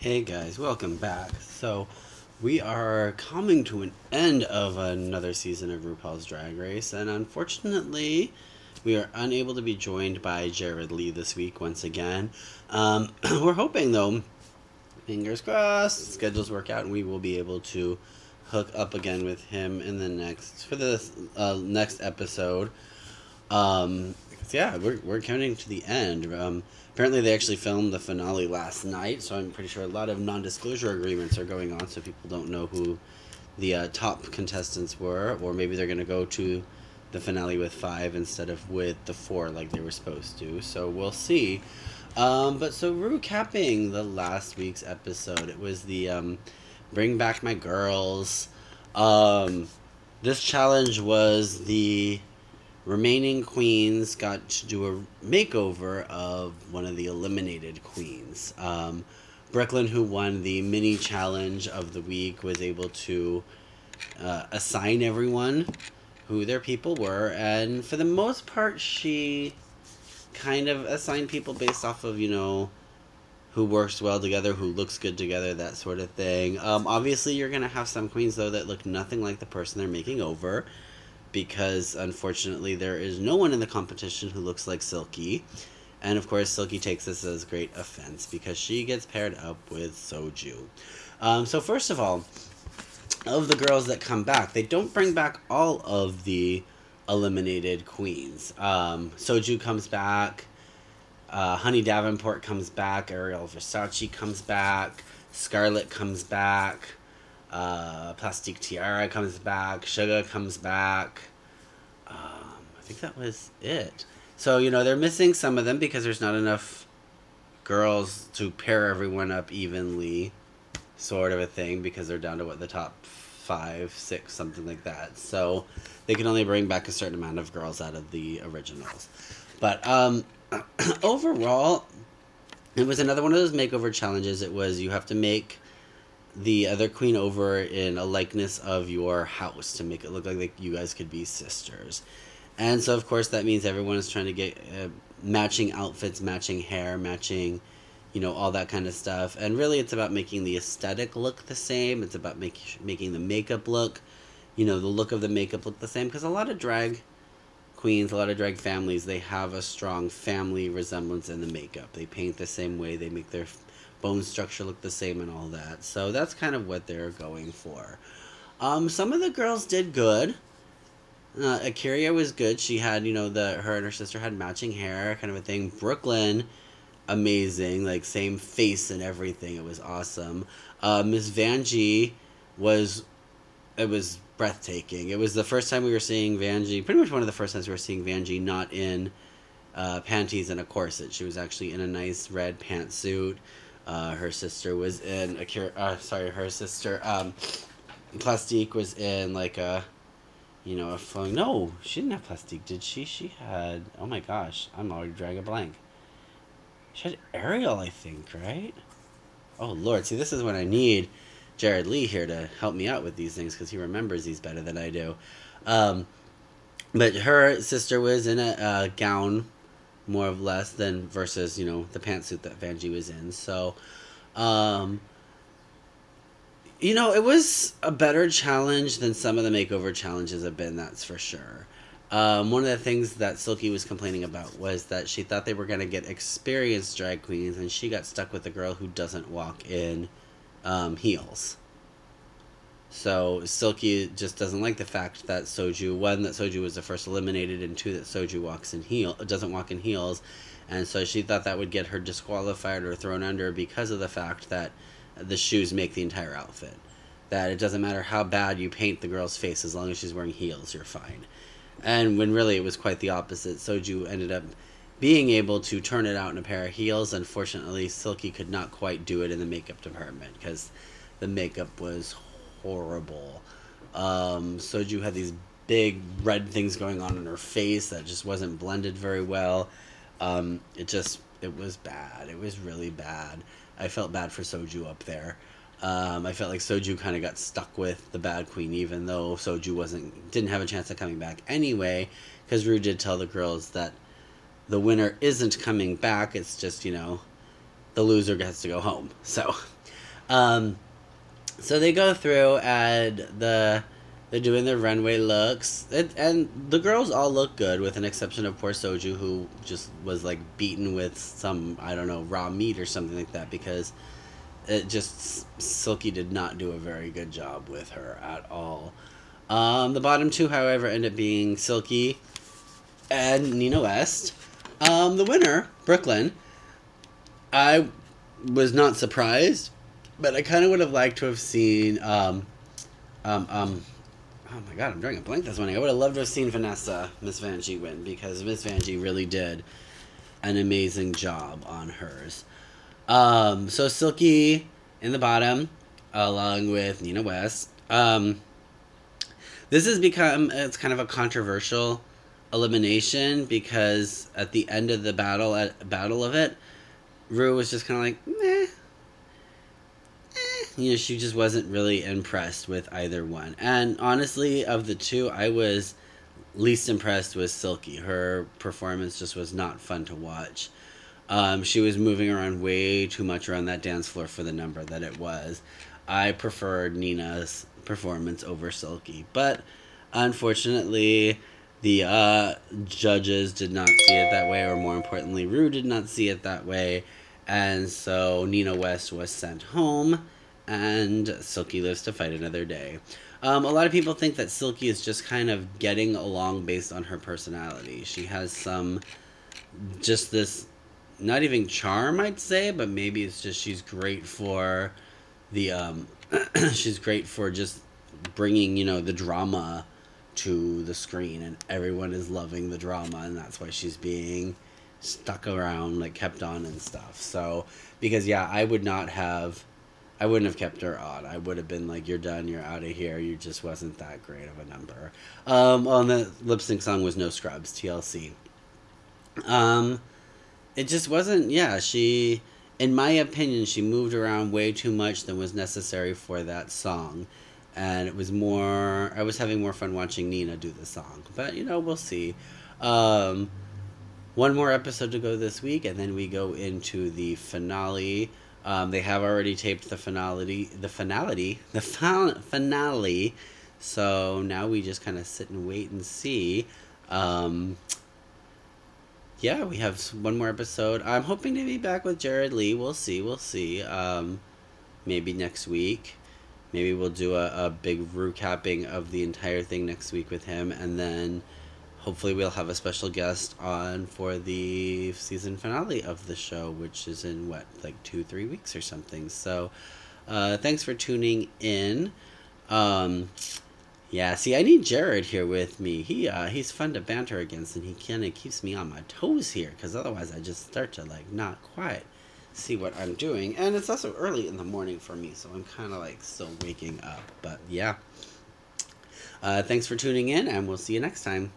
Hey guys, welcome back. So, we are coming to an end of another season of RuPaul's Drag Race, and unfortunately, we are unable to be joined by Jared Lee this week once again. Um, we're hoping, though, fingers crossed, schedules work out, and we will be able to hook up again with him in the next for the uh, next episode. Um, yeah, we're we're counting to the end. Um, apparently, they actually filmed the finale last night, so I'm pretty sure a lot of non-disclosure agreements are going on, so people don't know who the uh, top contestants were, or maybe they're gonna go to the finale with five instead of with the four like they were supposed to. So we'll see. Um, but so recapping the last week's episode, it was the um, bring back my girls. Um, this challenge was the remaining queens got to do a makeover of one of the eliminated queens. Um, Brooke Lynn, who won the mini challenge of the week, was able to uh, assign everyone who their people were, and for the most part, she kind of assigned people based off of you know who works well together, who looks good together, that sort of thing. Um, obviously, you're gonna have some queens though that look nothing like the person they're making over, because unfortunately there is no one in the competition who looks like Silky, and of course Silky takes this as great offense because she gets paired up with Soju. Um, so first of all, of the girls that come back, they don't bring back all of the eliminated queens. Um, Soju comes back. Uh, Honey Davenport comes back. Ariel Versace comes back. Scarlet comes back. Uh, Plastique Tiara comes back. Shuga comes back. Um, I think that was it. So, you know, they're missing some of them because there's not enough girls to pair everyone up evenly, sort of a thing, because they're down to what the top five, six, something like that. So they can only bring back a certain amount of girls out of the originals. But um, overall, it was another one of those makeover challenges. It was you have to make the other queen over in a likeness of your house to make it look like you guys could be sisters. And so, of course, that means everyone is trying to get uh, matching outfits, matching hair, matching, you know, all that kind of stuff. And really, it's about making the aesthetic look the same. It's about making making the makeup look, you know, the look of the makeup look the same. Because a lot of drag queens, a lot of drag families, they have a strong family resemblance in the makeup. They paint the same way. They make their bone structure look the same and all that. So that's kind of what they're going for. Um, some of the girls did good. Uh, A'keria was good. She had, you know, the her and her sister had matching hair, kind of a thing. Brooke Lynn, amazing, like same face and everything. It was awesome. Uh, Miss Vanjie was, it was breathtaking. It was the first time we were seeing Vanjie. Pretty much one of the first times we were seeing Vanjie not in uh, panties and a corset. She was actually in a nice red pantsuit. Uh, her sister was in A'keria. Uh, sorry, her sister um, Plastique was in like a you know, a phone. No, she didn't have plastique, did she? She had. Oh my gosh, I'm already drawing a blank. She had Ariel, I think, right? Oh lord, see, this is when I need Jared Lee here to help me out with these things because he remembers these better than I do. Um, but her sister was in a, a gown, more or less, than versus you know the pantsuit that Vanjie was in. So, um, you know, it was a better challenge than some of the makeover challenges have been, that's for sure. Um, one of the things that Silky was complaining about was that she thought they were going to get experienced drag queens, and she got stuck with a girl who doesn't walk in um, heels. So Silky just doesn't like the fact that Soju one that Soju was the first eliminated, and two that Soju walks in heel doesn't walk in heels, and so she thought that would get her disqualified or thrown under because of the fact that the shoes make the entire outfit. That it doesn't matter how bad you paint the girl's face, as long as she's wearing heels, you're fine. And when really it was quite the opposite. Soju ended up being able to turn it out in a pair of heels. Unfortunately, Silky could not quite do it in the makeup department because the makeup was horrible. Um, Soju had these big red things going on in her face that just wasn't blended very well. Um, it just it was bad. It was really bad. I felt bad for Soju up there. Um, I felt like Soju kind of got stuck with the bad queen, even though Soju wasn't didn't have a chance of coming back anyway. Because Ru did tell the girls that the winner isn't coming back. It's just you know, the loser gets to go home. So, Um, so they go through and the they're doing their runway looks, and, and the girls all look good, with an exception of poor Soju, who just was like beaten with some I don't know raw meat or something like that because it just Silky did not do a very good job with her at all. Um, the bottom two, however, end up being Silky and Nina West. Um, the winner, Brooke Lynn. I was not surprised, but I kind of would have liked to have seen. Um, um, um, oh my god, I'm drawing a blank this morning. I would have loved to have seen Vanessa, Miss Vanjie, win because Miss Vanjie really did an amazing job on hers. Um, so Silky in the bottom, along with Nina West. Um, this has become it's kind of a controversial elimination because at the end of the battle at battle of it, Ru was just kind of like, meh. You know, she just wasn't really impressed with either one. And honestly, of the two, I was least impressed with Silky. Her performance just was not fun to watch. Um, she was moving around way too much around that dance floor for the number that it was. I preferred Nina's performance over Silky, but unfortunately, the uh, judges did not see it that way, or more importantly, Ru did not see it that way, and so Nina West was sent home, and Silky lives to fight another day. Um, a lot of people think that Silky is just kind of getting along based on her personality. She has some, just this not even charm, I'd say, but maybe it's just she's great for the um, she's great for just bringing you know the drama to the screen, and everyone is loving the drama, and that's why she's being stuck around, like kept on and stuff. So because yeah, I would not have. I wouldn't have kept her on. I would have been like, "You're done. You're out of here. You just wasn't that great of a number." Um, on the lip sync song was "No Scrubs" TLC. Um, it just wasn't yeah she in my opinion she moved around way too much than was necessary for that song and it was more i was having more fun watching nina do the song but you know we'll see um, one more episode to go this week and then we go into the finale um, they have already taped the finale the finale the finale so now we just kind of sit and wait and see um, yeah, we have one more episode. I'm hoping to be back with Jared Lee. We'll see. We'll see. Um, maybe next week. Maybe we'll do a, a big recapping of the entire thing next week with him. And then hopefully we'll have a special guest on for the season finale of the show, which is in what, like two, three weeks or something. So uh, thanks for tuning in. Um, yeah, see, I need Jared here with me. He uh, he's fun to banter against, and he kind of keeps me on my toes here, because otherwise I just start to like not quite see what I'm doing. And it's also early in the morning for me, so I'm kind of like still waking up. But yeah, uh, thanks for tuning in, and we'll see you next time.